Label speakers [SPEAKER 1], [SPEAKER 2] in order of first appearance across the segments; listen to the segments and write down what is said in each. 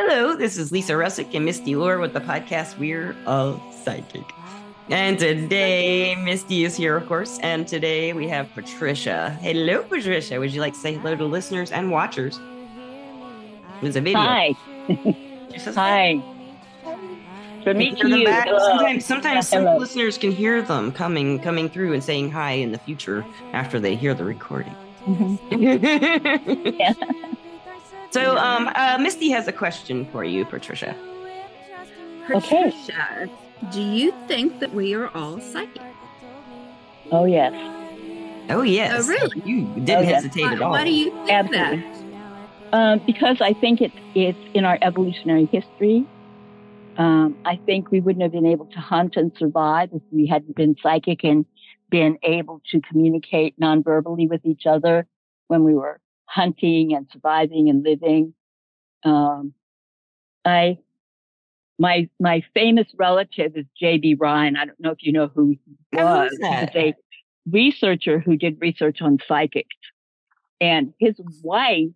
[SPEAKER 1] Hello, this is Lisa Rusczyk and Misty Lore with the podcast We're All Psychic. And today, Misty is here, of course. And today we have Patricia. Hello, Patricia. Would you like to say hello to listeners and watchers? There's a video.
[SPEAKER 2] Hi. Hi. To you.
[SPEAKER 1] Sometimes, sometimes some listeners can hear them coming coming through and saying hi in the future after they hear the recording. Mm-hmm. yeah. So, um, uh, Misty has a question for you, Patricia.
[SPEAKER 2] Okay.
[SPEAKER 3] Patricia, do you think that we are all psychic?
[SPEAKER 2] Oh yes.
[SPEAKER 1] Oh yes.
[SPEAKER 3] Oh really?
[SPEAKER 1] You didn't oh, yes. hesitate
[SPEAKER 3] why,
[SPEAKER 1] at all.
[SPEAKER 3] Why do you think Absolutely. that?
[SPEAKER 2] Um, because I think it's it's in our evolutionary history. Um, I think we wouldn't have been able to hunt and survive if we hadn't been psychic and been able to communicate nonverbally with each other when we were hunting and surviving and living. Um, I my my famous relative is J.B. Rhine. I don't know if you know who he was.
[SPEAKER 1] He's
[SPEAKER 2] a researcher who did research on psychics, and his wife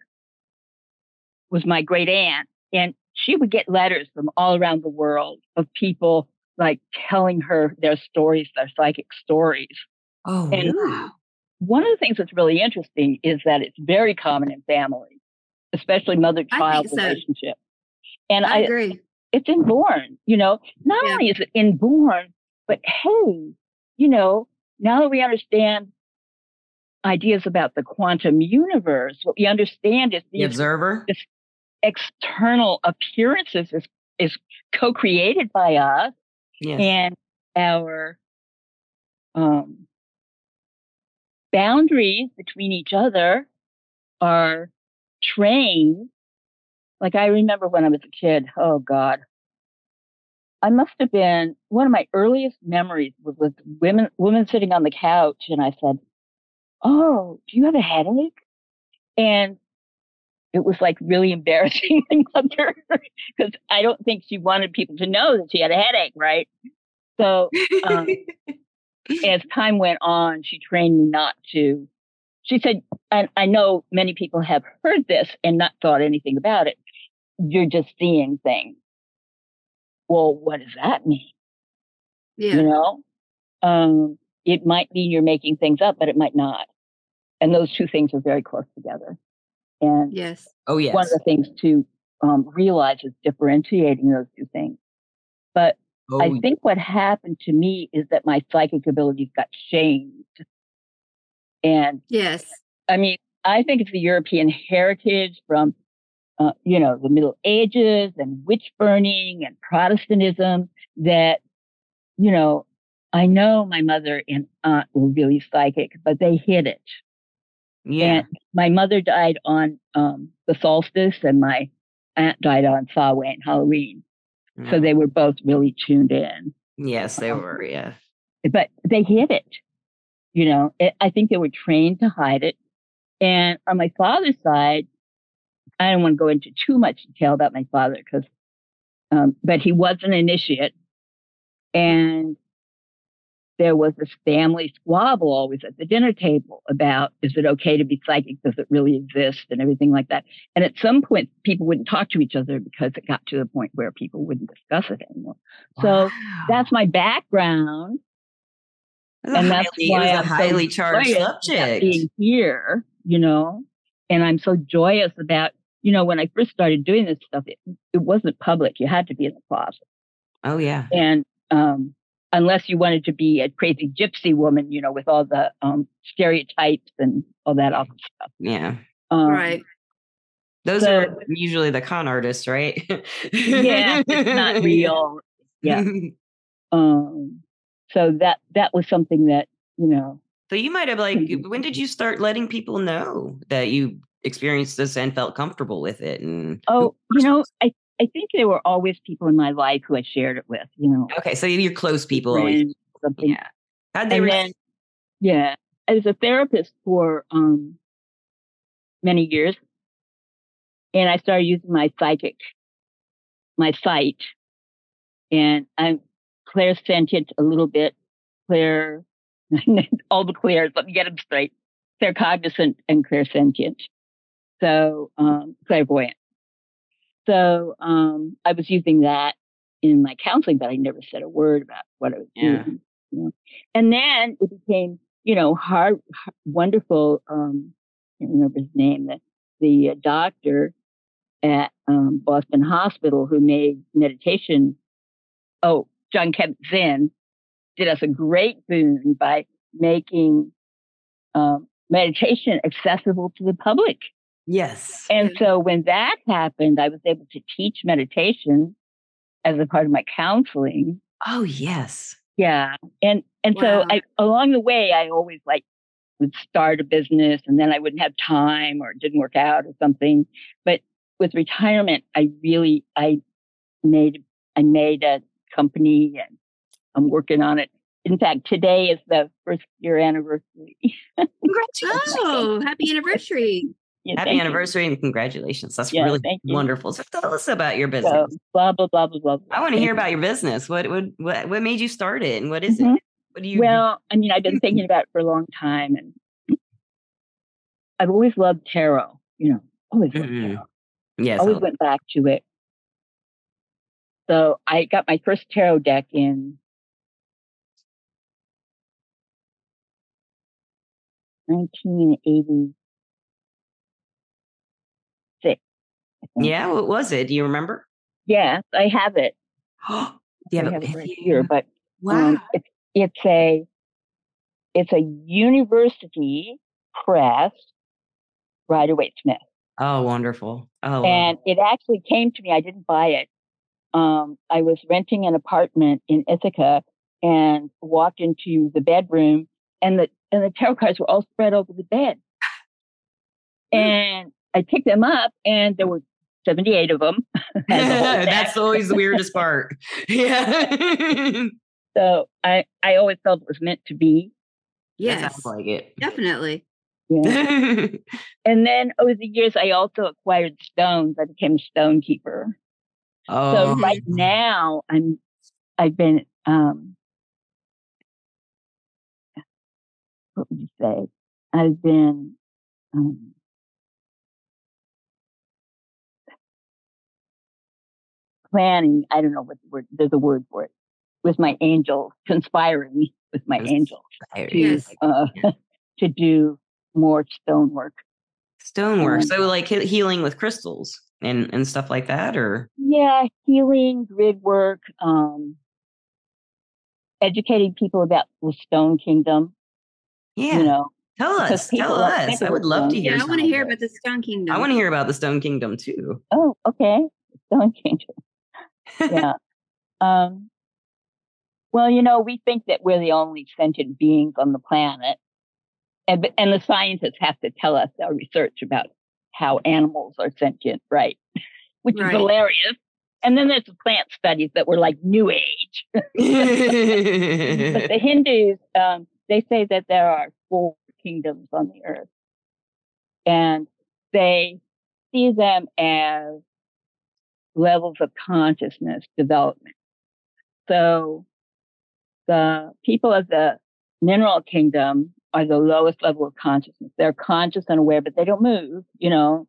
[SPEAKER 2] was my great aunt, and she would get letters from all around the world of people like telling her their stories, their psychic stories.
[SPEAKER 1] Oh, and wow.
[SPEAKER 2] One of the things that's really interesting is that it's very common in families, especially mother-child so. relationship. And
[SPEAKER 3] I, I agree
[SPEAKER 2] it's inborn, you know. Not yeah. only is it inborn, but hey, you know, now that we understand ideas about the quantum universe, what we understand is
[SPEAKER 1] the observer,
[SPEAKER 2] this external appearances is is co-created by us,
[SPEAKER 1] yes.
[SPEAKER 2] and our um, boundaries between each other are trained like I remember when I was a kid, oh God. I must have been one of my earliest memories was with women women sitting on the couch and I said, Oh, do you have a headache? And it was like really embarrassing because I don't think she wanted people to know that she had a headache, right? So um, as time went on, she trained me not to. She said, and I know many people have heard this and not thought anything about it you're just seeing things. Well, what does that mean?
[SPEAKER 3] Yeah.
[SPEAKER 2] You know, um, it might mean you're making things up, but it might not. And those two things are very close together. And
[SPEAKER 3] yes.
[SPEAKER 1] Oh, yes.
[SPEAKER 2] One of the things to um, realize is differentiating those two things. But oh. I think what happened to me is that my psychic abilities got shamed. And
[SPEAKER 3] yes,
[SPEAKER 2] I mean, I think it's the European heritage from uh, you know, the Middle Ages and witch burning and Protestantism that, you know, I know my mother and aunt were really psychic, but they hid it.
[SPEAKER 1] Yeah.
[SPEAKER 2] And my mother died on um, the solstice and my aunt died on Samhain, Halloween. Yeah. So they were both really tuned in.
[SPEAKER 1] Yes, they um, were. Yeah.
[SPEAKER 2] But they hid it. You know, it, I think they were trained to hide it. And on my father's side, I don't want to go into too much detail about my father because, um, but he was an initiate, and there was this family squabble always at the dinner table about is it okay to be psychic? Does it really exist? And everything like that. And at some point, people wouldn't talk to each other because it got to the point where people wouldn't discuss it anymore. Wow. So that's my background.
[SPEAKER 1] That's and that's highly, why I'm highly so charged subject.
[SPEAKER 2] Being here, you know, and I'm so joyous about you know, when I first started doing this stuff, it, it wasn't public. You had to be in the closet.
[SPEAKER 1] Oh, yeah.
[SPEAKER 2] And um, unless you wanted to be a crazy gypsy woman, you know, with all the um, stereotypes and all that awful stuff.
[SPEAKER 1] Yeah.
[SPEAKER 2] Um,
[SPEAKER 3] right.
[SPEAKER 1] Those so, are usually the con artists, right?
[SPEAKER 2] yeah, it's not real. Yeah. um, so that that was something that you know.
[SPEAKER 1] So you might have like, when did you start letting people know that you experienced this and felt comfortable with it and
[SPEAKER 2] oh you know i i think there were always people in my life who i shared it with you know.
[SPEAKER 1] Okay so you're your close people always
[SPEAKER 2] something.
[SPEAKER 1] Yeah. How'd they
[SPEAKER 2] and then, yeah as a therapist for um many years and i started using my psychic my sight and i'm clairsentient a little bit clair all the clairs let me get them straight claircognizant and clairsentient so um, clairvoyant. So um, I was using that in my counseling, but I never said a word about what I was
[SPEAKER 1] Yeah.
[SPEAKER 2] doing. You know? And then it became, you know, hard, h- wonderful. Um, I can't remember his name. The the uh, doctor at um, Boston Hospital who made meditation. Oh, Jon Kabat-Zinn did us a great boon by making um, meditation accessible to the public.
[SPEAKER 1] Yes.
[SPEAKER 2] And so when that happened, I was able to teach meditation as a part of my counseling.
[SPEAKER 1] Oh, yes.
[SPEAKER 2] Yeah. And and
[SPEAKER 3] Wow.
[SPEAKER 2] so I along the way I always like would start a business and then I wouldn't have time or it didn't work out or something. But with retirement, I really I made I made a company and I'm working on it. In fact, today is the first year anniversary.
[SPEAKER 1] Congratulations.
[SPEAKER 3] Oh, happy anniversary.
[SPEAKER 2] Yeah,
[SPEAKER 1] Happy
[SPEAKER 2] thank you.
[SPEAKER 1] anniversary and congratulations. That's
[SPEAKER 2] Yeah,
[SPEAKER 1] really wonderful. So tell us about your
[SPEAKER 2] So
[SPEAKER 1] business.
[SPEAKER 2] blah blah blah blah blah. blah.
[SPEAKER 1] I want to hear
[SPEAKER 2] you.
[SPEAKER 1] about your business. What what what, what made you start it and what is
[SPEAKER 2] Mhm.
[SPEAKER 1] it? What do you do?
[SPEAKER 2] Well, I mean, I've been thinking about it for a long time, and I've always loved tarot. You know, always loved
[SPEAKER 1] Mhm.
[SPEAKER 2] tarot.
[SPEAKER 1] Yes.
[SPEAKER 2] Always
[SPEAKER 1] I'll-
[SPEAKER 2] went back to it. So I got my first tarot deck in 1986. I think.
[SPEAKER 1] Yeah, what was it? Do you remember?
[SPEAKER 2] Yes, I have it.
[SPEAKER 1] do you
[SPEAKER 2] I
[SPEAKER 1] have,
[SPEAKER 2] have
[SPEAKER 1] it
[SPEAKER 2] right here, but
[SPEAKER 1] Wow.
[SPEAKER 2] Um, it's it's a it's a university press, Rider Waite Smith,
[SPEAKER 1] oh, wonderful. Oh, wow.
[SPEAKER 2] and it actually came to me. I didn't buy it. Um, I was renting an apartment in Ithaca and walked into the bedroom, and the and the tarot cards were all spread over the bed. And I picked them up, and there were seventy eight of them.
[SPEAKER 1] That's always the weirdest part. Yeah.
[SPEAKER 2] So I I always felt it was meant to be.
[SPEAKER 1] That
[SPEAKER 3] Yes,
[SPEAKER 1] sounds like it.
[SPEAKER 3] definitely.
[SPEAKER 2] Yeah. And then over the years, I also acquired stones. I became a stone keeper.
[SPEAKER 1] oh,
[SPEAKER 2] So right now, I'm I've been um, what would you say? I've been um, planning. I don't know what the word. There's a word for it. With my angel, conspiring with my
[SPEAKER 1] angel
[SPEAKER 2] to.
[SPEAKER 3] Yes.
[SPEAKER 2] uh, to do more stonework.
[SPEAKER 1] Stonework. So like healing with crystals and and stuff like that, or
[SPEAKER 2] Yeah, healing, grid work, um, educating people about the Stone Kingdom.
[SPEAKER 1] yeah.
[SPEAKER 2] You know,
[SPEAKER 1] tell us. Tell us. I would love to hear.
[SPEAKER 3] Yeah, I want to hear about the Stone Kingdom.
[SPEAKER 1] I want to hear about the Stone Kingdom too.
[SPEAKER 2] oh, okay, Stone Kingdom. Yeah. um, well, you know, we think that we're the only sentient beings on the planet, and and the scientists have to tell us our research about how animals are sentient, right? Which
[SPEAKER 3] Right.
[SPEAKER 2] is hilarious. And then there's the plant studies that were like New Age. but the Hindus, um, they say that there are four kingdoms on the earth, and they see them as levels of consciousness development. So the people of the mineral kingdom are the lowest level of consciousness. They're conscious and aware, but they don't move, you know.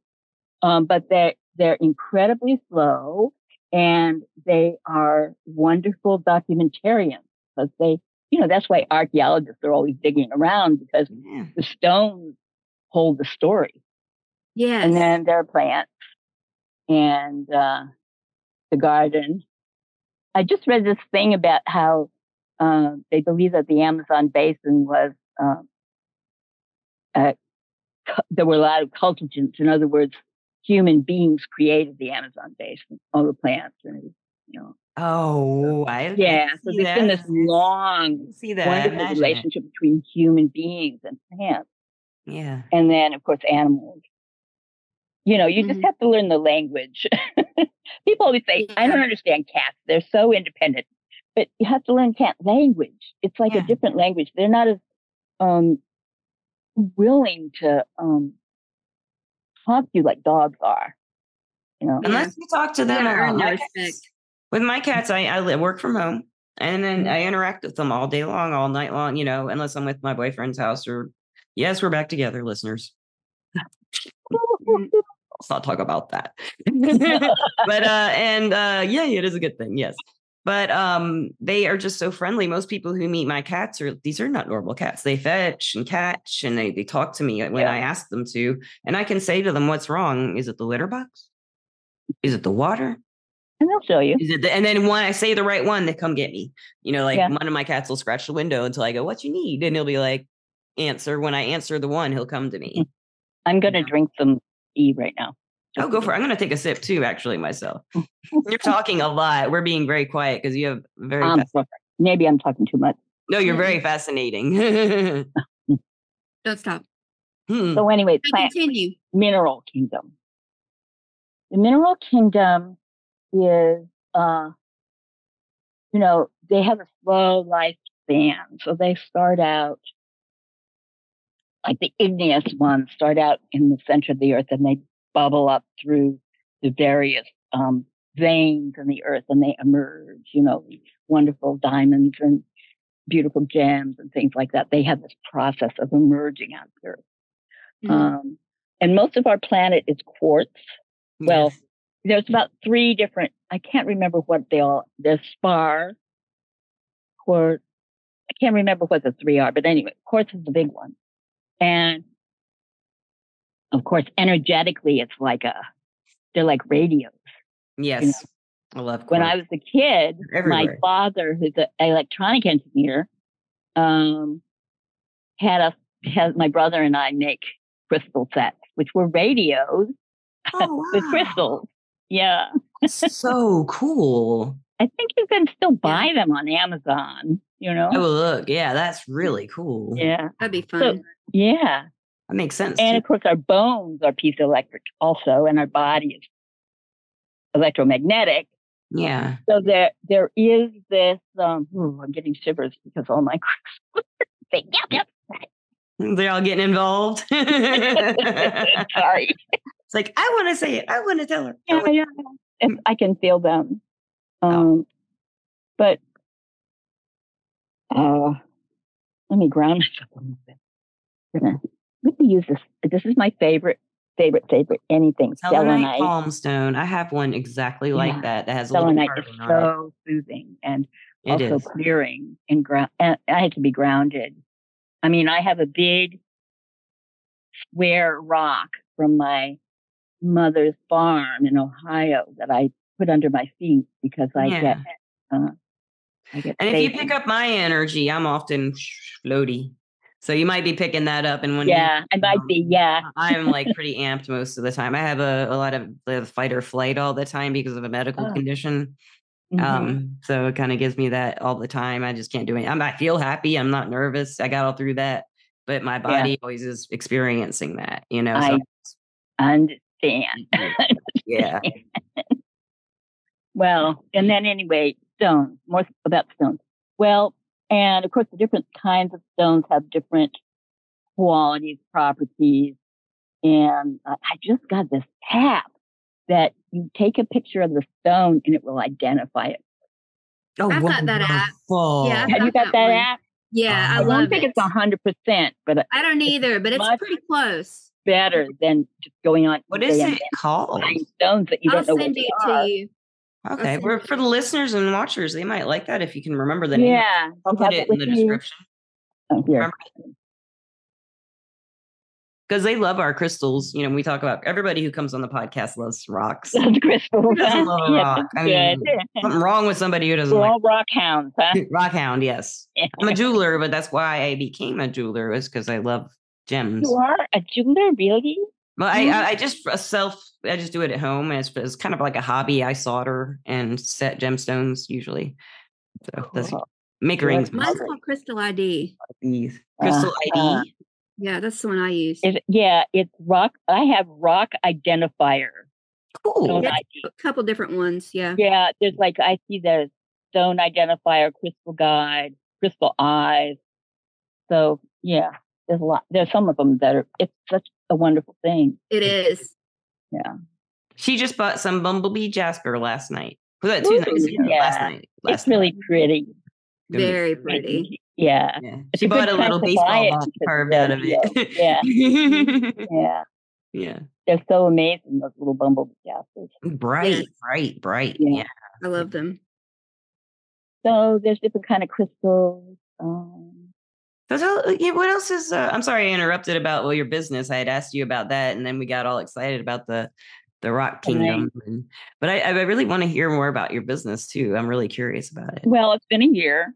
[SPEAKER 2] Um, but they're they're incredibly slow and they are wonderful documentarians because they, you know, that's why archaeologists are always digging around because
[SPEAKER 1] Yeah.
[SPEAKER 2] the stones hold the story.
[SPEAKER 3] Yeah.
[SPEAKER 2] And then there are plants and uh, the garden. I just read this thing about how uh, they believe that the Amazon basin was, um, uh, there were a lot of cultigens. In other words, human beings created the Amazon basin, all the plants and, you know.
[SPEAKER 1] Oh, I
[SPEAKER 2] Yeah, so there's been this long,
[SPEAKER 1] see that.
[SPEAKER 2] Wonderful
[SPEAKER 1] imagine it.
[SPEAKER 2] relationship between human beings and plants.
[SPEAKER 1] Yeah.
[SPEAKER 2] and then of course animals. You know, you just
[SPEAKER 3] Mhm.
[SPEAKER 2] have to learn the language. People always say, "I don't understand cats; they're so independent," but you have to learn cat language. It's like
[SPEAKER 1] Yeah.
[SPEAKER 2] a different language. They're not as um, willing to um, talk to you like dogs are. You know,
[SPEAKER 1] Unless you talk to them
[SPEAKER 3] gotta
[SPEAKER 1] about
[SPEAKER 3] earn their
[SPEAKER 1] my cats- With my cats, I, I li- work from home and then I interact with them all day long, all night long, you know, unless I'm with my boyfriend's house or yes, we're back together, listeners. Let's not talk about that. but uh, and uh, yeah, it is a good thing. Yes. But um, they are just so friendly. Most people who meet my cats are these are not normal cats. They fetch and catch and they they talk to me when
[SPEAKER 2] Yeah.
[SPEAKER 1] I ask them to. And I can say to them, what's wrong? Is it the litter box? Is it the water?
[SPEAKER 2] And they'll show you.
[SPEAKER 1] Is it the, and then when I say the right one, they come get me. You know, like
[SPEAKER 2] Yeah.
[SPEAKER 1] one of my cats will scratch the window until I go, What you need? And he'll be like, answer. When I answer the one, he'll come to me.
[SPEAKER 2] I'm going to
[SPEAKER 1] Yeah.
[SPEAKER 2] drink some E right now.
[SPEAKER 1] I'll go for it. I'm gonna take a sip too, actually, myself. You're talking a lot. We're being very quiet because you have very
[SPEAKER 2] Um,
[SPEAKER 1] fasc-
[SPEAKER 2] maybe I'm talking too much.
[SPEAKER 1] no, you're very fascinating.
[SPEAKER 3] Don't stop.
[SPEAKER 1] Hmm.
[SPEAKER 2] So anyway, plant
[SPEAKER 3] continue.
[SPEAKER 2] mineral kingdom. The mineral kingdom is, uh, you know, they have a slow lifespan. So they start out, like the igneous ones start out in the center of the earth and they bubble up through the various um, veins in the earth and they emerge, you know, wonderful diamonds and beautiful gems and things like that. They have this process of emerging out of the earth.
[SPEAKER 3] Mhm.
[SPEAKER 2] Um, and most of our planet is quartz. well,
[SPEAKER 1] Yes.
[SPEAKER 2] There's about three different, I can't remember what they all, there's spar, quartz. I can't remember what the three are, but anyway, quartz is the big one. And of course, energetically, it's like a, they're like radios.
[SPEAKER 1] yes, I love.
[SPEAKER 2] When I was a kid, my father, who's an electronic engineer, um, had us, had my brother and I make crystal sets, which were radios
[SPEAKER 1] oh,
[SPEAKER 2] with crystals. Yeah.
[SPEAKER 1] so cool.
[SPEAKER 2] I think you can still buy them on Amazon, you oh, know?
[SPEAKER 1] Oh, look, yeah, that's mm. really cool.
[SPEAKER 2] Yeah.
[SPEAKER 3] That'd be
[SPEAKER 2] So,
[SPEAKER 3] fun.
[SPEAKER 2] yeah.
[SPEAKER 1] that makes sense.
[SPEAKER 2] And
[SPEAKER 1] too.
[SPEAKER 2] of course, our bones are piezoelectric also, and our body is electromagnetic.
[SPEAKER 1] Yeah,
[SPEAKER 2] So there, there is this, um, ooh, I'm getting shivers because all my say, yep, yep.
[SPEAKER 1] Mm, they're all getting involved.
[SPEAKER 2] Sorry.
[SPEAKER 1] It's like I want to say it. I want to tell her.
[SPEAKER 2] Yeah, yeah. It's, mm. I can feel them.
[SPEAKER 1] Oh.
[SPEAKER 2] Um, but uh, let me ground myself a little bit. Gonna, let me use this. This is my favorite, favorite, favorite anything.
[SPEAKER 1] Selenite
[SPEAKER 2] Selenite.
[SPEAKER 1] palm stone. I have one exactly like
[SPEAKER 2] Yeah.
[SPEAKER 1] that. That has a little
[SPEAKER 2] Selenite is so soothing and
[SPEAKER 1] it. It
[SPEAKER 2] also
[SPEAKER 1] is.
[SPEAKER 2] clearing and ground. I had to be grounded. I mean, I have a big square rock from my mother's farm in Ohio that I put under my feet because I
[SPEAKER 1] Yeah.
[SPEAKER 2] get, uh, I get.
[SPEAKER 1] And if you pick up my energy, I'm often floaty. So you might be picking that up. And when you-
[SPEAKER 2] yeah, I might
[SPEAKER 1] um,
[SPEAKER 2] be. Yeah,
[SPEAKER 1] I'm like pretty amped most of the time. I have a, a lot of the fight or flight all the time because of a medical
[SPEAKER 2] Oh.
[SPEAKER 1] condition.
[SPEAKER 2] Mhm.
[SPEAKER 1] Um, so it kind of gives me that all the time. I just can't do it. I'm, I feel happy. I'm not nervous. I got all through that, but my body always is experiencing that, you know? So,
[SPEAKER 2] I understand.
[SPEAKER 1] yeah.
[SPEAKER 2] Well, and then anyway, stones, more about stones. Well, and of course, the different kinds of stones have different qualities, properties. And uh, I just got this app that you take a picture of the stone and it will identify it.
[SPEAKER 1] Oh,
[SPEAKER 3] I've got that app.
[SPEAKER 1] wonderful.
[SPEAKER 3] Yeah, I've
[SPEAKER 2] Have you
[SPEAKER 3] got
[SPEAKER 2] got
[SPEAKER 3] that
[SPEAKER 2] that app?
[SPEAKER 3] Yeah, I
[SPEAKER 1] I
[SPEAKER 2] I
[SPEAKER 3] love
[SPEAKER 2] don't think
[SPEAKER 3] it.
[SPEAKER 2] it's a hundred percent, but
[SPEAKER 3] I don't either, but it's pretty close.
[SPEAKER 2] better than just going on.
[SPEAKER 1] What
[SPEAKER 2] eBay
[SPEAKER 1] is
[SPEAKER 2] and
[SPEAKER 1] it called?
[SPEAKER 2] stones that you
[SPEAKER 3] I'll
[SPEAKER 2] don't know what
[SPEAKER 3] send
[SPEAKER 2] they
[SPEAKER 3] it
[SPEAKER 2] are.
[SPEAKER 1] Okay. Well, for the listeners and watchers, they might like that if you can remember the name.
[SPEAKER 2] Yeah,
[SPEAKER 1] I'll put it in the
[SPEAKER 2] you.
[SPEAKER 1] description.
[SPEAKER 2] Oh, here.
[SPEAKER 1] Because they love our crystals. You know, we talk about everybody who comes on the podcast loves rocks.
[SPEAKER 2] Those crystals.
[SPEAKER 1] Who doesn't love a rock? I mean, Something wrong with somebody who doesn't
[SPEAKER 2] We're
[SPEAKER 1] like
[SPEAKER 2] all rock hounds, huh?
[SPEAKER 1] rock hound. Yes, I'm a jeweler, but that's why I became a jeweler was because I love gems.
[SPEAKER 2] You are a jeweler, really?
[SPEAKER 1] Well, I,
[SPEAKER 2] Mhm.
[SPEAKER 1] I I just a self I just do it at home, and it's, it's kind of like a hobby. I solder and set gemstones usually. So that's
[SPEAKER 2] Cool.
[SPEAKER 1] make
[SPEAKER 2] Good.
[SPEAKER 1] rings.
[SPEAKER 3] Mine's called Crystal ID.
[SPEAKER 1] These crystal
[SPEAKER 2] Uh,
[SPEAKER 1] ID.
[SPEAKER 3] Yeah, that's the one I use.
[SPEAKER 2] It- yeah, it's rock. I have rock identifier.
[SPEAKER 1] Cool.
[SPEAKER 3] Yeah.
[SPEAKER 2] ID.
[SPEAKER 3] A couple different ones. Yeah.
[SPEAKER 2] Yeah, there's like I see the stone identifier, crystal guide, crystal eyes. So yeah, there's a lot. There's some of them that are. It's such a wonderful thing.
[SPEAKER 3] It is. Yeah.
[SPEAKER 1] She just bought some bumblebee jasper last night. Was that two
[SPEAKER 2] Ooh,
[SPEAKER 1] nights ago? Last night. Last
[SPEAKER 2] it's really
[SPEAKER 1] night.
[SPEAKER 2] pretty.
[SPEAKER 3] Very pretty.
[SPEAKER 2] Yeah,
[SPEAKER 1] Yeah. She
[SPEAKER 2] a
[SPEAKER 1] bought a little baseball
[SPEAKER 2] it
[SPEAKER 1] bat carved out of it.
[SPEAKER 2] Yeah.
[SPEAKER 1] yeah.
[SPEAKER 2] yeah.
[SPEAKER 1] Yeah.
[SPEAKER 2] they're so amazing. Those little bumblebee jaspers.
[SPEAKER 1] Bright,
[SPEAKER 3] Yes.
[SPEAKER 1] bright, bright.
[SPEAKER 2] Yeah.
[SPEAKER 1] Yeah.
[SPEAKER 3] I love them.
[SPEAKER 2] So there's different kind of crystals. Um,
[SPEAKER 1] So tell, yeah, what else is? Uh, I'm sorry I interrupted about well your business. I had asked you about that, and then we got all excited about the the Rock. Kingdom. And, but I, I really want to hear more about your business too. I'm really curious about it.
[SPEAKER 2] well, it's been a year.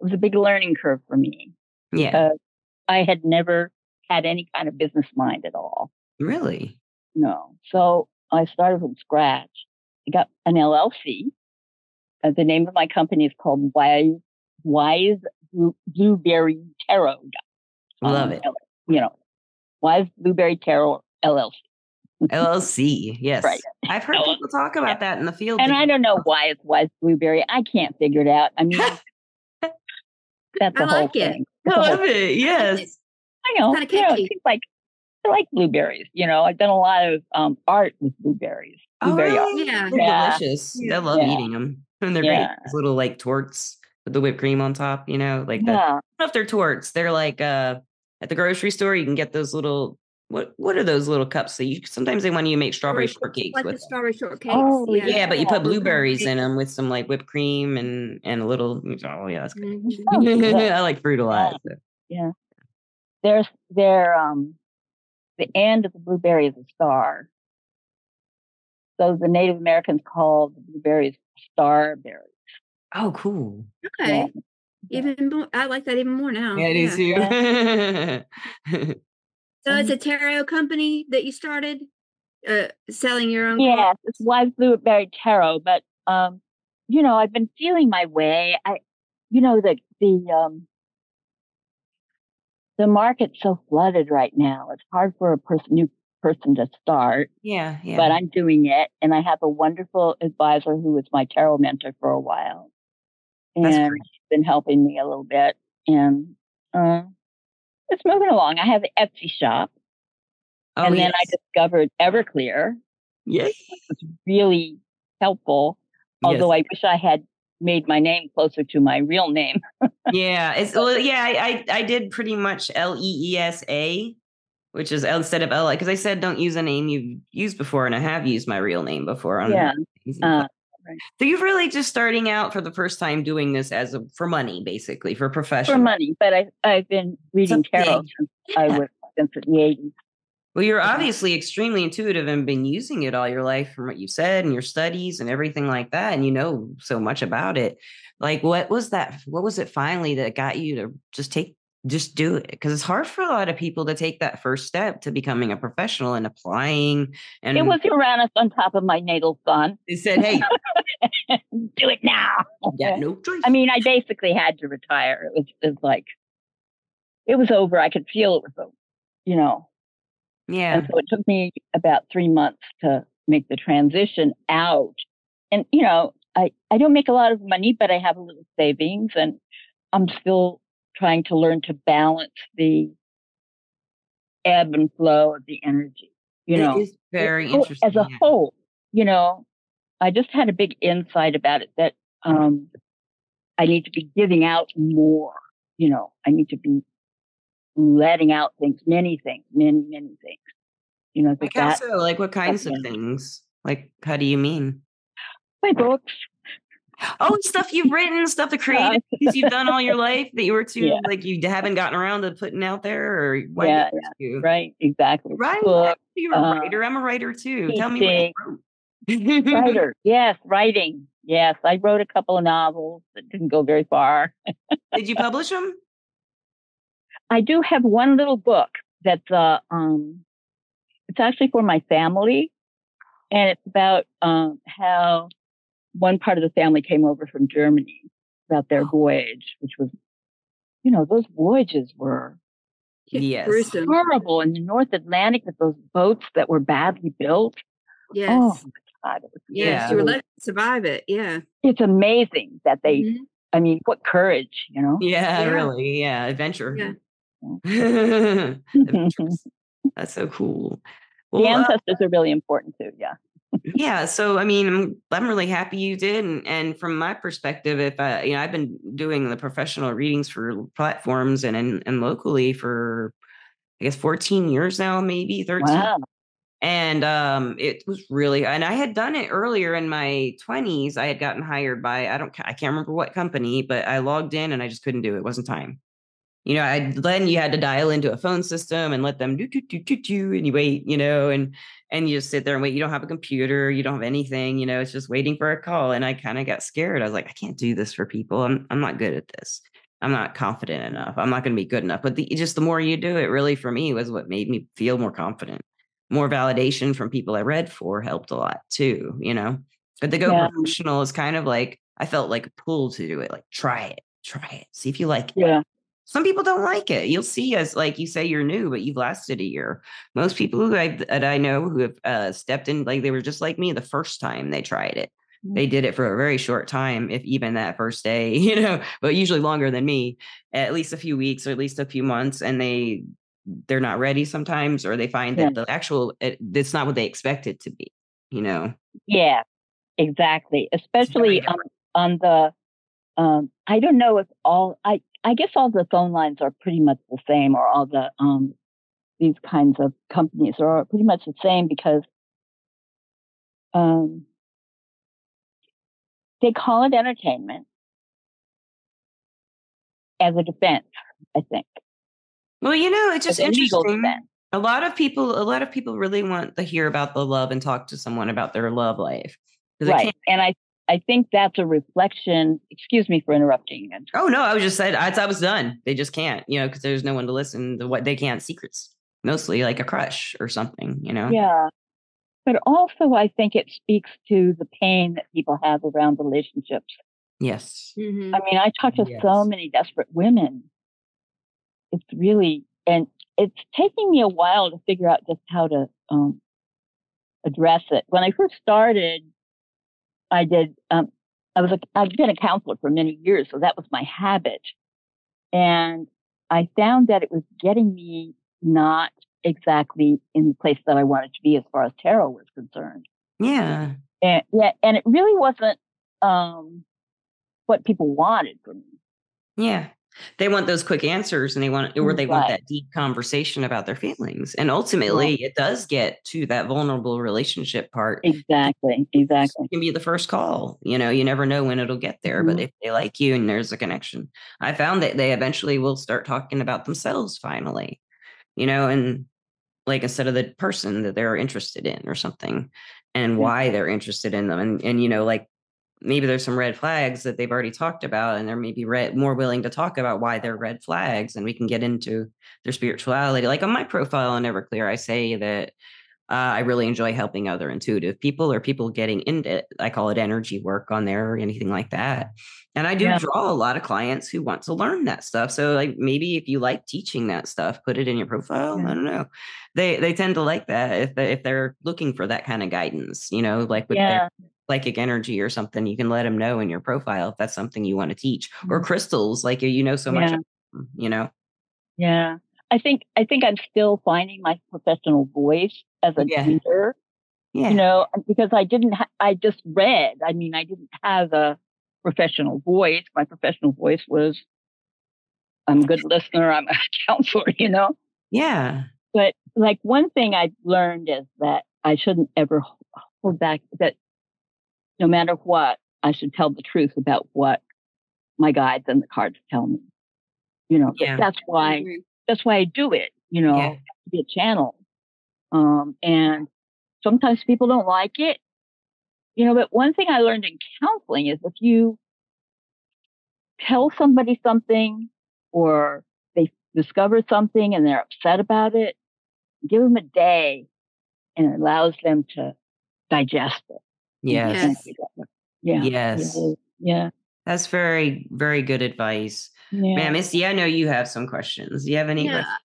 [SPEAKER 2] It was a big learning curve for me.
[SPEAKER 1] Yeah,
[SPEAKER 2] Uh, I had never had any kind of business mind at all.
[SPEAKER 1] really.
[SPEAKER 2] No. So I started from scratch. I got an LLC. Uh, the name of my company is called Wise, Wise Blueberry Tarot.
[SPEAKER 1] I love
[SPEAKER 2] Um,
[SPEAKER 1] it.
[SPEAKER 2] You know, Wise Blueberry Tarot LLC.
[SPEAKER 1] LLC. Yes,
[SPEAKER 2] Right.
[SPEAKER 1] I've heard
[SPEAKER 2] LLC.
[SPEAKER 1] people talk about that in the field.
[SPEAKER 2] And
[SPEAKER 1] that
[SPEAKER 2] I don't know why it's Wise Blueberry. I can't figure it out. I mean, that's
[SPEAKER 3] I
[SPEAKER 2] the whole
[SPEAKER 3] it.
[SPEAKER 2] thing.
[SPEAKER 1] I
[SPEAKER 2] It's the whole
[SPEAKER 1] love it. Yes.
[SPEAKER 2] I know.
[SPEAKER 3] Kinda
[SPEAKER 2] you know,
[SPEAKER 3] catchy.
[SPEAKER 2] it seems like I like blueberries. You know, I've done a lot of um, art with blueberries.
[SPEAKER 1] Oh,
[SPEAKER 2] Blueberry art.
[SPEAKER 1] really?
[SPEAKER 3] Yeah.
[SPEAKER 1] They're
[SPEAKER 2] Yeah.
[SPEAKER 1] delicious.
[SPEAKER 3] Yeah.
[SPEAKER 1] I love
[SPEAKER 2] Yeah.
[SPEAKER 1] eating them, and they're
[SPEAKER 2] Yeah.
[SPEAKER 1] great. Those little like torts with the whipped cream on top. You know, like that.
[SPEAKER 2] Yeah.
[SPEAKER 1] I don't know if they're torts. They're like uh at the grocery store. You can get those little what what are those little cups that you sometimes they want you to make strawberry shortcakes
[SPEAKER 3] like the
[SPEAKER 1] with.
[SPEAKER 3] strawberry shortcakes.
[SPEAKER 2] Oh,
[SPEAKER 3] yeah.
[SPEAKER 1] Yeah, but you put blueberries in them with some like whipped cream and and a little. Oh yeah, that's good.
[SPEAKER 3] Mhm.
[SPEAKER 2] Oh.
[SPEAKER 1] I like fruit a lot. so.
[SPEAKER 2] There's their um the end of the blueberry is a star. So the Native Americans called the blueberries starberries.
[SPEAKER 1] Oh, cool.
[SPEAKER 3] Okay. Even more, I like that even more now.
[SPEAKER 1] Yeah, it is too.
[SPEAKER 3] So it's a tarot company that you started uh selling your own
[SPEAKER 2] Yes, it's Wise Blueberry Tarot, but um, you know, I've been feeling my way. I you know, the the um the market's so flooded right now. It's hard for a person new person to start.
[SPEAKER 1] yeah, yeah.
[SPEAKER 2] but I'm doing it. And I have a wonderful advisor who was my tarot mentor for a while. And she's been helping me a little bit. And uh, it's moving along. I have the Etsy shop.
[SPEAKER 1] oh,
[SPEAKER 2] and then I discovered Everclear.
[SPEAKER 1] Yes.
[SPEAKER 2] It's really helpful. Although I wish I had made my name closer to my real name.
[SPEAKER 1] yeah, it's well, yeah. I, I I did pretty much L E E S A, which is instead of L because I said don't use a name you've used before, and I have used my real name before. On
[SPEAKER 2] Yeah, uh,
[SPEAKER 1] stuff. so you've really just starting out for the first time doing this as a for money, basically for professional.
[SPEAKER 2] For money. But I, I've been reading tarot
[SPEAKER 1] big-
[SPEAKER 2] since I
[SPEAKER 1] yeah.
[SPEAKER 2] was since the 80s.
[SPEAKER 1] Well, you're uh-huh. obviously extremely intuitive and been using it all your life from what you said and your studies and everything like that. And you know so much about it. Like, what was that? What was it finally that got you to just take, just do it? Because it's hard for a lot of people to take that first step to becoming a professional and applying. And
[SPEAKER 2] It was Uranus on top of my natal sun.
[SPEAKER 1] they said, hey,
[SPEAKER 2] Do it now.
[SPEAKER 1] got no choice.
[SPEAKER 2] I mean, I basically had to retire. It was, it was like, it was over. I could feel it was over, you know.
[SPEAKER 1] yeah.
[SPEAKER 2] And so it took me about three months to make the transition out. And, you know, I, I don't make a lot of money, but I have a little savings and I'm still trying to learn to balance the ebb and flow of the energy, you know.
[SPEAKER 1] it is very
[SPEAKER 2] whole-
[SPEAKER 1] interesting.
[SPEAKER 2] As a
[SPEAKER 1] yeah.
[SPEAKER 2] whole, you know, I just had a big insight about it that um, I need to be giving out more. You know, I need to be letting out things, many things, many, many things. You know,
[SPEAKER 1] Like
[SPEAKER 2] that
[SPEAKER 1] so? Like what kinds of things? Like how do you mean?
[SPEAKER 2] my books.
[SPEAKER 1] Oh, stuff you've written, stuff the creative things you've done all your life that you were too
[SPEAKER 2] Yeah.
[SPEAKER 1] like you haven't gotten around to putting out there, or
[SPEAKER 2] Yeah,
[SPEAKER 1] didn't?
[SPEAKER 2] Right, exactly.
[SPEAKER 1] Right.
[SPEAKER 2] Book,
[SPEAKER 1] You're a
[SPEAKER 2] uh,
[SPEAKER 1] writer. I'm a writer too. Tell me what you wrote.
[SPEAKER 2] writer. yes, writing. Yes, I wrote a couple of novels that didn't go very far.
[SPEAKER 1] Did you publish them?
[SPEAKER 2] I do have one little book that's uh um it's actually for my family and it's about um how one part of the family came over from Germany about their voyage, which was you know, those voyages were
[SPEAKER 1] Yes.
[SPEAKER 3] Gruesome.
[SPEAKER 2] horrible in the North Atlantic with those boats that were badly built.
[SPEAKER 3] Yes.
[SPEAKER 2] Oh my God,
[SPEAKER 3] yes.
[SPEAKER 1] Yeah.
[SPEAKER 3] You were lucky to survive it. Yeah.
[SPEAKER 2] it's amazing that they
[SPEAKER 3] Mhm.
[SPEAKER 2] I mean, what courage, you know?
[SPEAKER 1] Yeah,
[SPEAKER 3] Yeah.
[SPEAKER 1] really. Yeah, adventure.
[SPEAKER 3] Yeah.
[SPEAKER 1] That's so cool.
[SPEAKER 2] the
[SPEAKER 1] Well, uh,
[SPEAKER 2] ancestors are really important too, yeah.
[SPEAKER 1] Yeah so i mean i'm, I'm really happy you did and, and from my perspective if i you know i've been doing the professional readings for platforms and and, and locally for i guess 14 years now maybe 13
[SPEAKER 2] Wow.
[SPEAKER 1] and um it was really and i had done it earlier in my 20s i had gotten hired by i don't i can't remember what company but i logged in and i just couldn't do it, it wasn't time you know i then you had to dial into a phone system and let them do do do do do and you wait you know and and you just sit there and wait you don't have a computer you don't have anything you know it's just waiting for a call and i kind of got scared i was like i can't do this for people i'm, I'm not good at this i'm not confident enough i'm not going to be good enough but the, just the more you do it really for me was what made me feel more confident more validation from people I read for helped a lot too, you know. But the go yeah. professional is kind of like I felt like a pull to do it, like try it, try it, see if you like it.
[SPEAKER 2] Yeah.
[SPEAKER 1] Some people don't like it. You'll see as like you say you're new, but you've lasted a year. Most people who I that I know who have uh, stepped in, like they were just like me the first time they tried it. They mm. did it for a very short time, if even that first day, you know, but usually longer than me, at least a few weeks or at least a few months. And they they're not ready sometimes or they find that the actual it, it's not what they expect it to be you know
[SPEAKER 2] yeah exactly especially on, on the um i don't know if all i i guess all the phone lines are pretty much the same or all the um these kinds of companies are pretty much the same because um they call it entertainment as a defense i think
[SPEAKER 1] well, you know, it's just interesting. A lot of people, a lot of people really want to hear about the love and talk to someone about their love life.
[SPEAKER 2] Right, and I, I think that's a reflection. Excuse me for interrupting.
[SPEAKER 1] Oh no, I was just said I, I was done. They just can't, you know, because there's no one to listen to what they can't secrets. Mostly like a crush or something, you know.
[SPEAKER 2] Yeah, but also I think it speaks to the pain that people have around relationships.
[SPEAKER 1] Yes.
[SPEAKER 2] Mm-hmm. I mean, I talk to yes. so many desperate women it's really and it's taking me a while to figure out just how to um, address it. When I first started, I did. Um, I was a, I've been a counselor for many years, so that was my habit, and I found that it was getting me not exactly in the place that I wanted to be as far as tarot was concerned.
[SPEAKER 1] Yeah,
[SPEAKER 2] and yeah, and it really wasn't um, what people wanted from me.
[SPEAKER 1] Yeah, they want those quick answers and they want or they right. want that deep conversation about their feelings and ultimately right. it does get to that vulnerable relationship part
[SPEAKER 2] exactly exactly
[SPEAKER 1] it can be the first call you know you never know when it'll get there mm-hmm. but if they like you and there's a connection i found that they eventually will start talking about themselves finally you know and like instead of the person that they're interested in or something and why they're interested in them and and you know like maybe there's some red flags that they've already talked about and they're maybe more willing to talk about why they're red flags and we can get into their spirituality. Like on my profile on everclear i say that uh, i really enjoy helping other intuitive people or people getting into i call it energy work on there or anything like that and i do yeah. draw a lot of clients who want to learn that stuff so like maybe if you like teaching that stuff put it in your profile yeah. i don't know they they tend to like that if they, if they're looking for that kind of guidance you know like with yeah. their psychic energy or something, you can let them know in your profile if that's something you want to teach. Or mm-hmm. crystals, like you know so much, you know.
[SPEAKER 2] Yeah. I think I think I'm still finding my professional voice as a yeah. teacher. Yeah. You know, because I didn't ha- I just read. I mean, I didn't have a professional voice. My professional voice was I'm a good listener, I'm a counselor, you know.
[SPEAKER 1] Yeah.
[SPEAKER 2] But like one thing I've learned is that I shouldn't ever hold back that no matter what, I should tell the truth about what my guides and the cards tell me. You know, yeah. that's why that's why I do it. You know, yeah. to be a channel. Um, and sometimes people don't like it. You know, but one thing I learned in counseling is if you tell somebody something or they discover something and they're upset about it, give them a day and it allows them to digest it.
[SPEAKER 1] Yes.
[SPEAKER 2] Yeah.
[SPEAKER 1] Yes.
[SPEAKER 2] Yeah.
[SPEAKER 1] That's very, very good advice. Yeah. Man, Misty, I know you have some questions. Do you have any? Yeah, questions?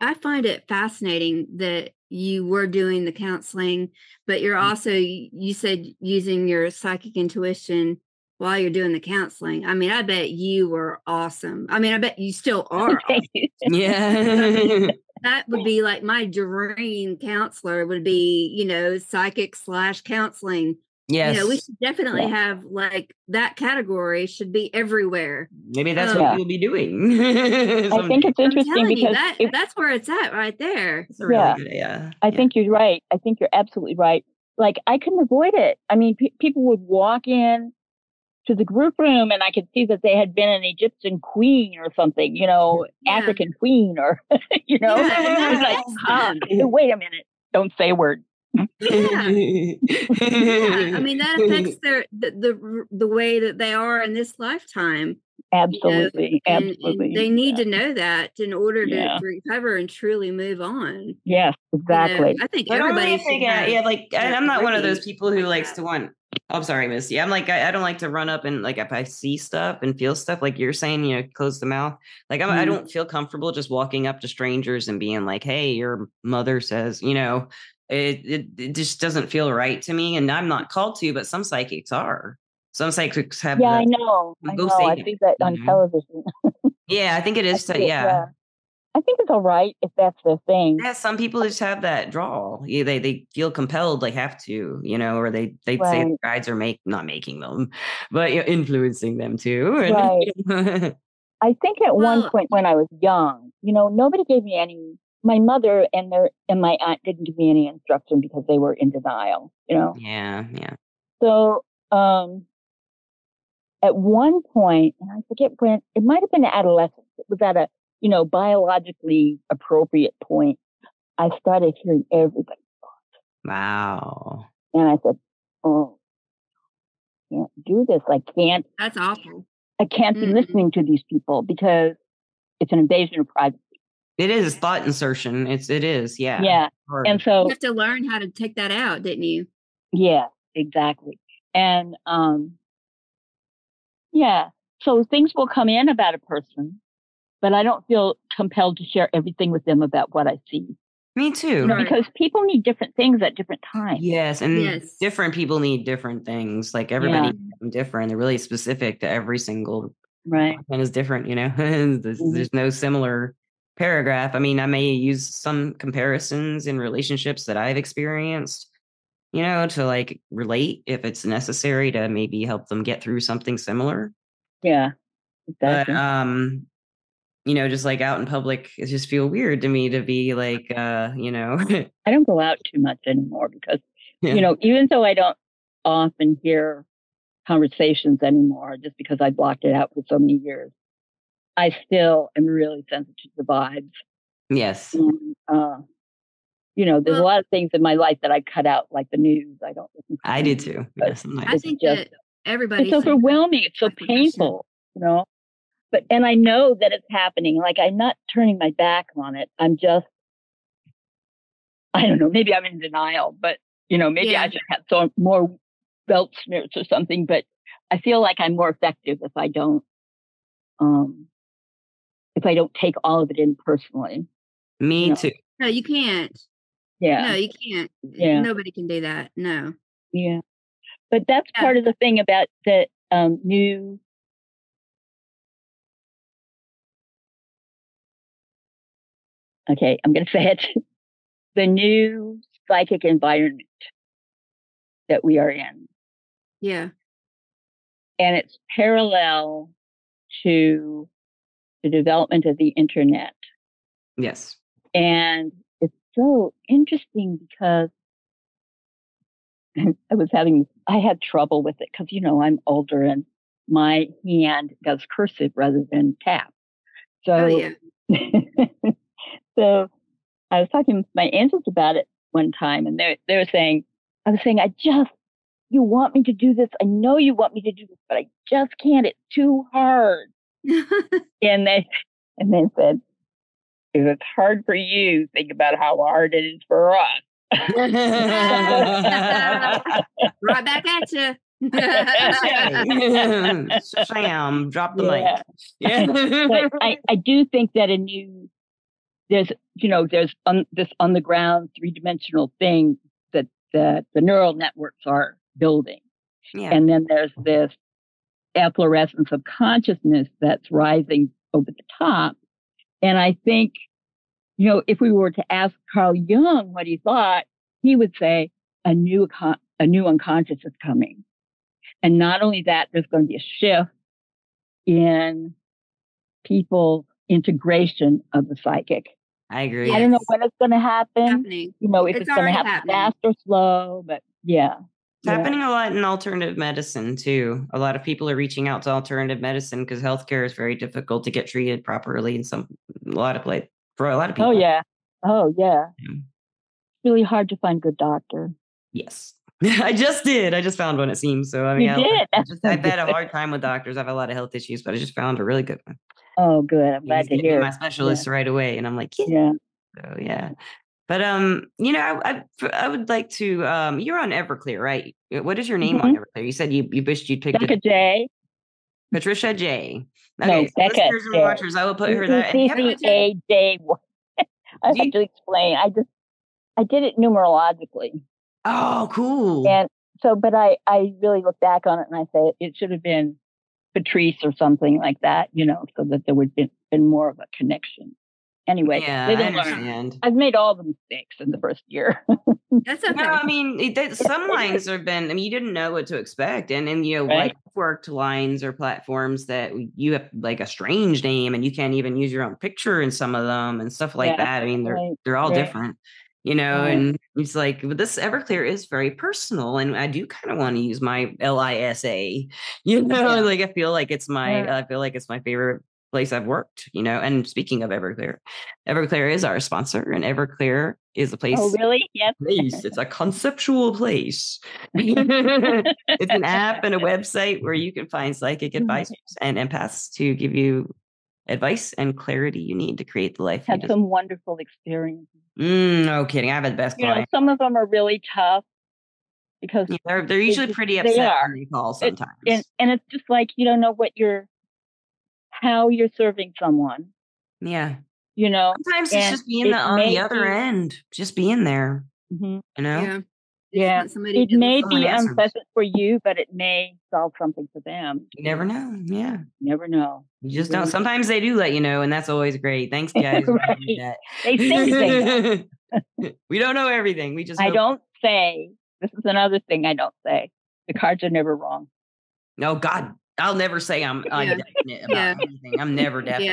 [SPEAKER 3] I find it fascinating that you were doing the counseling, but you're mm. also, you said using your psychic intuition while you're doing the counseling. I mean, I bet you were awesome. I mean, I bet you still are. Awesome.
[SPEAKER 1] Yeah.
[SPEAKER 3] that would be like my dream counselor would be, you know, psychic slash counseling
[SPEAKER 1] Yes.
[SPEAKER 3] You know, we should definitely
[SPEAKER 2] Yeah.
[SPEAKER 3] have like that category should be everywhere.
[SPEAKER 1] Maybe that's
[SPEAKER 3] Um,
[SPEAKER 1] what
[SPEAKER 2] Yeah.
[SPEAKER 1] we'll be doing.
[SPEAKER 2] I think it's interesting
[SPEAKER 3] telling you,
[SPEAKER 2] because
[SPEAKER 3] that
[SPEAKER 2] if,
[SPEAKER 3] that's where it's at right there.
[SPEAKER 1] It's a really
[SPEAKER 2] Yeah.
[SPEAKER 1] good, yeah.
[SPEAKER 2] I
[SPEAKER 1] yeah.
[SPEAKER 2] think you're right. I think you're absolutely right. Like I couldn't avoid it. I mean, pe- people would walk in to the group room, and I could see that they had been an Egyptian queen or something, you know,
[SPEAKER 3] Yeah.
[SPEAKER 2] African queen, or you know,
[SPEAKER 3] Yeah, and
[SPEAKER 2] it was
[SPEAKER 3] that
[SPEAKER 2] like,
[SPEAKER 3] affects
[SPEAKER 2] wait a minute, don't say a word.
[SPEAKER 3] Yeah, I mean that affects their the, the the way that they are in this lifetime. you know,
[SPEAKER 2] Absolutely,
[SPEAKER 3] and, and
[SPEAKER 2] absolutely.
[SPEAKER 3] they need
[SPEAKER 2] yeah.
[SPEAKER 3] to know that in order to,
[SPEAKER 2] Yeah.
[SPEAKER 3] to recover and truly move on.
[SPEAKER 2] Yes,
[SPEAKER 3] You know,
[SPEAKER 2] exactly.
[SPEAKER 3] I think
[SPEAKER 1] But only
[SPEAKER 3] everybody
[SPEAKER 1] if they
[SPEAKER 3] should
[SPEAKER 1] get, yeah, like I, I'm not one of those people who
[SPEAKER 3] like
[SPEAKER 1] likes
[SPEAKER 3] that.
[SPEAKER 1] to want. Oh, I'm sorry, Missy. I'm like I, I don't like to run up and like if I see stuff and feel stuff, like you're saying, you know, close the mouth. Like I'm, I
[SPEAKER 2] Mhm.
[SPEAKER 1] don't feel comfortable just walking up to strangers and being like, "Hey, your mother says," you know, it it, it just doesn't feel right to me, and I'm not called to, but some psychics are. Some psychics have.
[SPEAKER 2] Yeah, I know. I know. I
[SPEAKER 1] it,
[SPEAKER 2] see that on
[SPEAKER 1] know?
[SPEAKER 2] television.
[SPEAKER 1] yeah, I think it is. To,
[SPEAKER 2] it,
[SPEAKER 1] yeah.
[SPEAKER 2] Uh, I think it's all right if that's the thing.
[SPEAKER 1] Yeah, some people just have that draw. Yeah, they they feel compelled, they have to, you know, or they they say the guides are make not making them, but you know, influencing them too.
[SPEAKER 2] Right. I think at one point when I was young, you know, nobody gave me any. My mother and their and my aunt didn't give me any instruction because they were in denial. You know,
[SPEAKER 1] yeah, yeah.
[SPEAKER 2] so um, at one point, and I forget when it might have been adolescence. It was at a you know biologically appropriate point. I started hearing everybody,
[SPEAKER 1] Wow.
[SPEAKER 2] and I said, "Oh, can't do this. I can't.
[SPEAKER 3] That's awful.
[SPEAKER 2] I can't be
[SPEAKER 3] Mm-mm.
[SPEAKER 2] listening to these people because it's an invasion of privacy."
[SPEAKER 1] It is thought insertion. It's it is, yeah.
[SPEAKER 2] Yeah.
[SPEAKER 1] hard.
[SPEAKER 2] And so
[SPEAKER 3] You have to learn how to take that out, didn't you?
[SPEAKER 2] Yeah, exactly. And um yeah, so things will come in about a person, but I don't feel compelled to share everything with them about what I see.
[SPEAKER 1] me too.
[SPEAKER 2] You know,
[SPEAKER 3] Right.
[SPEAKER 2] because people need different things at different times.
[SPEAKER 1] Yes, and
[SPEAKER 3] Yes.
[SPEAKER 1] different people need different things. Like everybody is different. They're really specific to every single
[SPEAKER 2] Right.
[SPEAKER 1] and is different, you know. there's,
[SPEAKER 2] Mhm.
[SPEAKER 1] there's no similar paragraph. I mean, I may use some comparisons in relationships that I've experienced, you know, to like relate if it's necessary to maybe help them get through something similar.
[SPEAKER 2] Yeah.
[SPEAKER 1] But um, you know, just like out in public, it just feel weird to me to be like uh, you know,
[SPEAKER 2] I don't go out too much anymore because
[SPEAKER 1] Yeah.
[SPEAKER 2] you know, even though I don't often hear conversations anymore just because I blocked it out for so many years, I still am really sensitive to the vibes.
[SPEAKER 1] yes.
[SPEAKER 2] And, uh, you know, there's a lot of things in my life that I cut out, like the news. I don't listen to
[SPEAKER 1] I
[SPEAKER 2] the
[SPEAKER 1] did
[SPEAKER 2] news,
[SPEAKER 1] too.
[SPEAKER 2] but
[SPEAKER 1] Yes, sometimes.
[SPEAKER 3] I think
[SPEAKER 2] just-
[SPEAKER 3] that everybody
[SPEAKER 2] It's overwhelming. It's so painful, you know. But and I know that it's happening. Like I'm not turning my back on it. I'm just, I don't know. Maybe I'm in denial, but you know, maybe
[SPEAKER 3] Yeah.
[SPEAKER 2] I should have some more belt smears or something. But I feel like I'm more effective if I don't, um, if I don't take all of it in personally.
[SPEAKER 1] Me
[SPEAKER 2] No.
[SPEAKER 1] too.
[SPEAKER 3] No, you can't.
[SPEAKER 2] Yeah.
[SPEAKER 3] No, you can't.
[SPEAKER 2] Yeah.
[SPEAKER 3] Nobody can do that. No.
[SPEAKER 2] Yeah. But that's
[SPEAKER 3] Yeah.
[SPEAKER 2] part of the thing about the um, new. Okay, I'm going to say it. The new psychic environment that we are in.
[SPEAKER 3] Yeah.
[SPEAKER 2] And it's parallel to the development of the internet.
[SPEAKER 1] Yes.
[SPEAKER 2] And it's so interesting because I was having, I had trouble with it because, you know, I'm older and my hand does cursive rather than tap. Oh, so,
[SPEAKER 3] Oh yeah.
[SPEAKER 2] so I was talking with my aunts about it one time and they, they were saying, I was saying, I just, you want me to do this. I know you want me to do this, but I just can't. It's too hard. And they, and they said, if it's hard for you, think about how hard it is for us.
[SPEAKER 3] right back at you.
[SPEAKER 1] Sham, drop the
[SPEAKER 2] Yeah.
[SPEAKER 1] mic.
[SPEAKER 2] but I, I do think that a new there's you know there's on this on the ground three dimensional thing that that the neural networks are building
[SPEAKER 1] yeah.
[SPEAKER 2] and then there's this efflorescence of consciousness that's rising over the top and i think you know if we were to ask carl jung what he thought he would say a new a new unconscious is coming. And not only that, there's going to be a shift in people's integration of the psychic.
[SPEAKER 1] I agree.
[SPEAKER 2] I don't know when it's going to happen.
[SPEAKER 3] happening.
[SPEAKER 2] You know, if
[SPEAKER 3] It's
[SPEAKER 2] it's, going to happen
[SPEAKER 3] happening.
[SPEAKER 2] fast or slow, but yeah.
[SPEAKER 1] It's
[SPEAKER 2] yeah.
[SPEAKER 1] happening a lot in alternative medicine too. A lot of people are reaching out to alternative medicine because healthcare is very difficult to get treated properly in some a lot of like for a lot of oh, people.
[SPEAKER 2] Oh yeah. Oh yeah.
[SPEAKER 1] Yeah.
[SPEAKER 2] It's really hard to find good doctor.
[SPEAKER 1] Yes. I just did. I just found one, it seems. So I mean
[SPEAKER 2] You
[SPEAKER 1] I,
[SPEAKER 2] did.
[SPEAKER 1] I just, I've had a hard time with doctors. I have a lot of health issues, but I just found a really good one.
[SPEAKER 2] Oh, good. I'm glad to hear.
[SPEAKER 1] my specialist right away. And I'm like, yeah.
[SPEAKER 2] Yeah.
[SPEAKER 1] So yeah. But um, you know, I, I I would like to um you're on Everclear, right? What is your name on Everclear? You said you you wished you'd picked
[SPEAKER 2] Becca
[SPEAKER 1] it.
[SPEAKER 2] J.
[SPEAKER 1] Patricia J.
[SPEAKER 2] No,
[SPEAKER 1] Okay, so
[SPEAKER 2] Becca
[SPEAKER 1] listeners and watchers, I will put her there.
[SPEAKER 2] C
[SPEAKER 1] And
[SPEAKER 2] C
[SPEAKER 1] Becca-
[SPEAKER 2] A J. I have to explain. I just I did it numerologically,
[SPEAKER 1] Oh, cool.
[SPEAKER 2] and so but I I really look back on it and I say it should have been Patrice or something like that, you know, so that there would been been more of a connection. Anyway,
[SPEAKER 1] yeah,
[SPEAKER 2] live
[SPEAKER 1] I
[SPEAKER 2] and learn.
[SPEAKER 1] understand.
[SPEAKER 2] I've made all the mistakes in the first year.
[SPEAKER 3] That's okay.
[SPEAKER 1] No, I mean, it, that, some lines have been. I mean, you didn't know what to expect, and and you know,
[SPEAKER 2] Right.
[SPEAKER 1] like worked lines or platforms that you have like a strange name, and you can't even use your own picture in some of them and stuff like
[SPEAKER 2] Yeah,
[SPEAKER 1] that. I mean, they're
[SPEAKER 2] right,
[SPEAKER 1] they're all
[SPEAKER 2] right.
[SPEAKER 1] different, you know.
[SPEAKER 2] Right.
[SPEAKER 1] And it's like, but this Everclear is very personal, and I do kind of want to use my L I S A. You know,
[SPEAKER 2] Yeah.
[SPEAKER 1] like I feel like it's my
[SPEAKER 2] Yeah.
[SPEAKER 1] I feel like it's my favorite place I've worked. You know, and speaking of Everclear, Everclear is our sponsor, and Everclear is a place
[SPEAKER 2] oh, really? Yes.
[SPEAKER 1] place. It's a conceptual place. it's an app and a website where you can find psychic
[SPEAKER 2] Mm-hmm.
[SPEAKER 1] advisors and empaths to give you advice and clarity you need to create the life
[SPEAKER 2] Had some wonderful experiences.
[SPEAKER 1] Mm, no kidding. I've had the best
[SPEAKER 2] You know, some of them are really tough because
[SPEAKER 1] Yeah, they're they're usually pretty
[SPEAKER 2] they
[SPEAKER 1] upset
[SPEAKER 2] are.
[SPEAKER 1] when they call
[SPEAKER 2] It-
[SPEAKER 1] sometimes.
[SPEAKER 2] and and it's just like you don't know what you're how you're serving someone
[SPEAKER 1] yeah.
[SPEAKER 2] you know
[SPEAKER 1] Sometimes it's just being
[SPEAKER 2] it
[SPEAKER 1] the, on the other
[SPEAKER 2] be-
[SPEAKER 1] end, just being there,
[SPEAKER 2] Mhm.
[SPEAKER 1] you know?
[SPEAKER 3] Yeah.
[SPEAKER 2] Yeah.
[SPEAKER 3] Somebody
[SPEAKER 2] it may be
[SPEAKER 1] answers.
[SPEAKER 2] unpleasant for you but it may solve something for them
[SPEAKER 1] You never know. Yeah.
[SPEAKER 2] you never know
[SPEAKER 1] You just don't. Sometimes they do let you know, and that's always great. Thanks, guys. for letting
[SPEAKER 2] Right.
[SPEAKER 1] that.
[SPEAKER 2] they think they know.
[SPEAKER 1] we don't know everything. We just
[SPEAKER 2] i
[SPEAKER 1] hope-
[SPEAKER 2] don't say this is another thing i don't say the cards are never wrong
[SPEAKER 1] No, God, I'll never say I'm
[SPEAKER 3] Yeah.
[SPEAKER 1] about
[SPEAKER 3] Yeah.
[SPEAKER 1] anything. I'm never definite.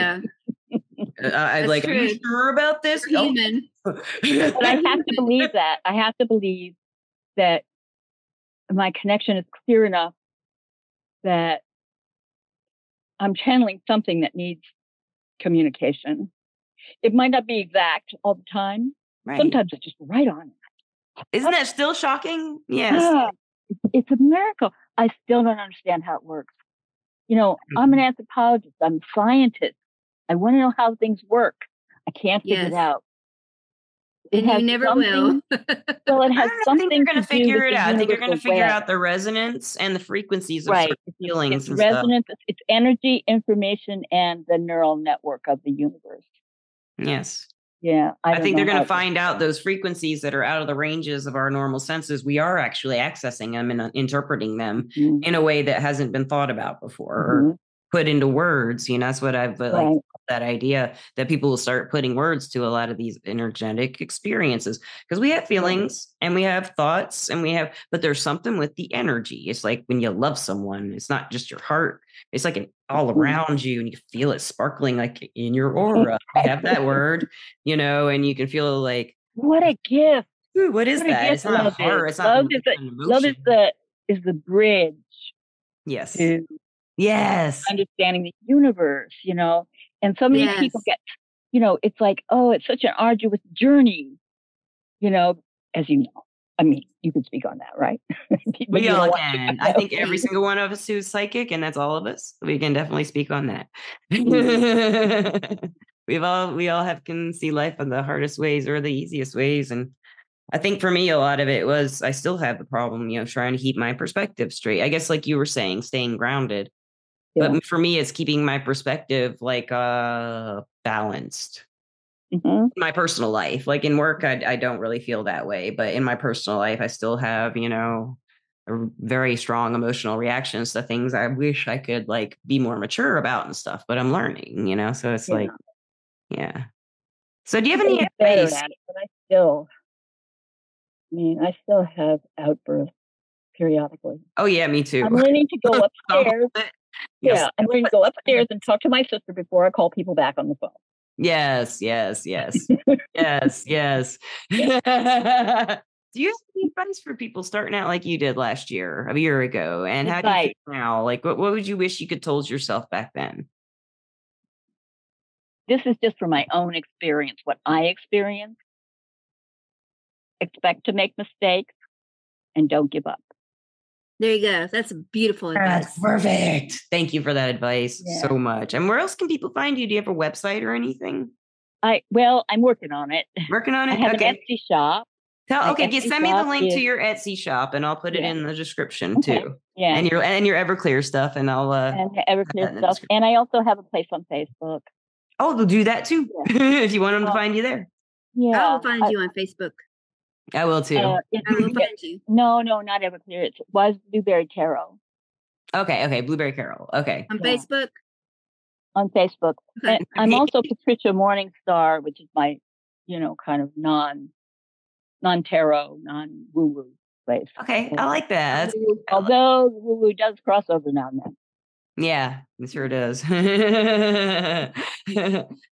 [SPEAKER 3] Yeah.
[SPEAKER 1] Uh, I like. Are you sure about this?
[SPEAKER 3] Human.
[SPEAKER 2] but i have to believe that i have to believe that my connection is clear enough that i'm channeling something that needs communication it might not be exact all the time
[SPEAKER 1] Right.
[SPEAKER 2] sometimes it's just right on
[SPEAKER 1] Isn't that still shocking? Yes.
[SPEAKER 2] Ah, it's- it's a miracle. I still don't understand how it works. You know, I'm
[SPEAKER 1] Mm-hmm.
[SPEAKER 2] an anthropologist. I'm a scientist. I want to know how things work. I can't figure
[SPEAKER 3] Yes.
[SPEAKER 2] it out. It
[SPEAKER 3] And you never will.
[SPEAKER 2] something- Well, it
[SPEAKER 1] I
[SPEAKER 2] has
[SPEAKER 1] don't
[SPEAKER 2] something
[SPEAKER 1] think they're going
[SPEAKER 2] to
[SPEAKER 1] to figure it out. I think you're going to figure
[SPEAKER 2] web.
[SPEAKER 1] out the resonance and the frequencies of
[SPEAKER 2] Right.
[SPEAKER 1] certain feelings
[SPEAKER 2] It's
[SPEAKER 1] and stuff.
[SPEAKER 2] resonance. It's, it's energy, information, and the neural network of the universe.
[SPEAKER 1] Yes.
[SPEAKER 2] Yeah, I,
[SPEAKER 1] I, think they're going to find out those frequencies that are out of the ranges of our normal senses. We are actually accessing them and uh, interpreting them
[SPEAKER 2] Mhm,
[SPEAKER 1] in a way that hasn't been thought about before or
[SPEAKER 2] mhm,
[SPEAKER 1] put into words. You know, that's what I've uh, like
[SPEAKER 2] Right.
[SPEAKER 1] that idea that people will start putting words to a lot of these energetic experiences because we have feelings and we have thoughts and we have, but there's something with the energy. It's like when you love someone, it's not just your heart, it's like an, all
[SPEAKER 2] Mhm.
[SPEAKER 1] around you and you feel it sparkling like in your aura. I have that word, you know, and you can feel like,
[SPEAKER 2] What a gift!
[SPEAKER 1] "Ooh, what is
[SPEAKER 2] What
[SPEAKER 1] that? It's not
[SPEAKER 2] love is.
[SPEAKER 1] heart. It's not
[SPEAKER 2] Love is
[SPEAKER 1] an
[SPEAKER 2] Love is the is the bridge
[SPEAKER 1] yes.
[SPEAKER 2] to
[SPEAKER 1] Yes.
[SPEAKER 2] understanding the universe, you know. And so many people get, you know, it's like, oh, it's such an arduous journey, you know, as you know. I mean, you can speak on that, right?
[SPEAKER 1] We all can. I think every single one of us who's psychic, and that's all of us, we can definitely speak on that. We've all we all have can see life in the hardest ways or the easiest ways. And I think for me, a lot of it was I still have the problem, you know, trying to keep my perspective straight. I guess like you were saying, staying grounded.
[SPEAKER 2] Yeah.
[SPEAKER 1] But for me, it's keeping my perspective like uh balanced.
[SPEAKER 2] Mhm.
[SPEAKER 1] my personal life. Like in work, I, I don't really feel that way, but in my personal life, I still have, you know, a very strong emotional reactions to things I wish I could like be more mature about and stuff, but I'm learning, you know? So it's
[SPEAKER 2] Yeah.
[SPEAKER 1] like, yeah. So do you have any advice?
[SPEAKER 2] it, but I still, I mean, I still have outbursts. periodically.
[SPEAKER 1] Oh yeah, me too.
[SPEAKER 2] I'm learning to go upstairs.
[SPEAKER 1] Yes.
[SPEAKER 2] Yeah, I'm learning to go upstairs and talk to my sister before I call people back on the phone.
[SPEAKER 1] Yes, yes, yes, yes, yes. Do you have any advice for people starting out like you did last year, a year ago? And how do you feel now? Like, what, what would you wish you could told yourself back then?
[SPEAKER 2] This is just from my own experience, what I experienced. Expect to make mistakes and don't give up.
[SPEAKER 3] There you go. That's a beautiful advice.
[SPEAKER 1] That's perfect. Thank you for that advice
[SPEAKER 2] Yeah.
[SPEAKER 1] so much. And where else can people find you? Do you have a website or anything?
[SPEAKER 2] I well, I'm working on it.
[SPEAKER 1] Working on
[SPEAKER 2] I
[SPEAKER 1] it?
[SPEAKER 2] have
[SPEAKER 1] okay.
[SPEAKER 2] an Etsy shop.
[SPEAKER 1] Tell, okay, just
[SPEAKER 2] Etsy
[SPEAKER 1] send me the
[SPEAKER 2] shop
[SPEAKER 1] link to your Etsy shop and I'll put it
[SPEAKER 2] Yeah.
[SPEAKER 1] in the description
[SPEAKER 2] Okay.
[SPEAKER 1] too.
[SPEAKER 2] Yeah,
[SPEAKER 1] And your and your Everclear stuff and I'll uh
[SPEAKER 2] and Everclear stuff. And I also have a place on Facebook.
[SPEAKER 1] Oh, they'll do that too. if you want them to find you there.
[SPEAKER 2] Yeah,
[SPEAKER 3] I will find
[SPEAKER 2] I-
[SPEAKER 3] you on Facebook.
[SPEAKER 1] I will too.
[SPEAKER 2] uh,
[SPEAKER 3] I will
[SPEAKER 2] yeah, no, no, not Everclear. It was Blueberry Tarot
[SPEAKER 1] okay, okay. Blueberry Tarot. Okay.
[SPEAKER 3] On
[SPEAKER 2] Yeah.
[SPEAKER 3] Facebook.
[SPEAKER 2] on Facebook. And I'm also Patricia Morningstar, which is my, you know, kind of non, non tarot, non woo woo place.
[SPEAKER 1] Okay. I like that.
[SPEAKER 2] Although woo woo does cross over now and then.
[SPEAKER 1] yeah, it sure does. and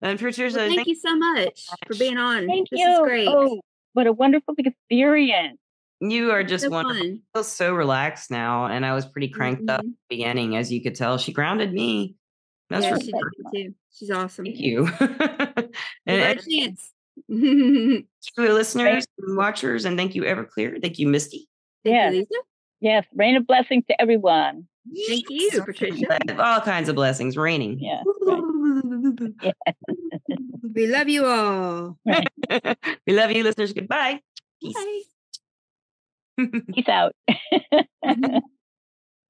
[SPEAKER 1] Patricia,
[SPEAKER 3] Well, thank
[SPEAKER 1] thank
[SPEAKER 3] you so much for being on.
[SPEAKER 2] Thank
[SPEAKER 3] this
[SPEAKER 2] you.
[SPEAKER 3] is great.
[SPEAKER 2] Oh, what a wonderful experience.
[SPEAKER 1] you are just
[SPEAKER 3] so
[SPEAKER 1] wonderful.
[SPEAKER 3] fun.
[SPEAKER 1] I feel so relaxed now, and I was pretty cranked up at
[SPEAKER 3] Mhm.
[SPEAKER 1] the beginning, as you could tell. She grounded me. That's
[SPEAKER 3] Yeah,
[SPEAKER 1] for
[SPEAKER 3] she
[SPEAKER 1] sure.
[SPEAKER 3] did too. She's awesome.
[SPEAKER 1] Thank you. And
[SPEAKER 3] her a
[SPEAKER 1] and
[SPEAKER 3] chance.
[SPEAKER 1] thank listeners and watchers, and thank you, Everclear. Thank you, Misty.
[SPEAKER 3] Thank
[SPEAKER 2] Yes.
[SPEAKER 3] you, Lisa.
[SPEAKER 2] Yes, rain of blessings to everyone.
[SPEAKER 3] Thank you, Patricia.
[SPEAKER 1] All kinds of blessings raining.
[SPEAKER 2] Yeah,
[SPEAKER 3] We love you all.
[SPEAKER 1] we love you, listeners. Goodbye. Peace.
[SPEAKER 3] Bye.
[SPEAKER 2] Peace out.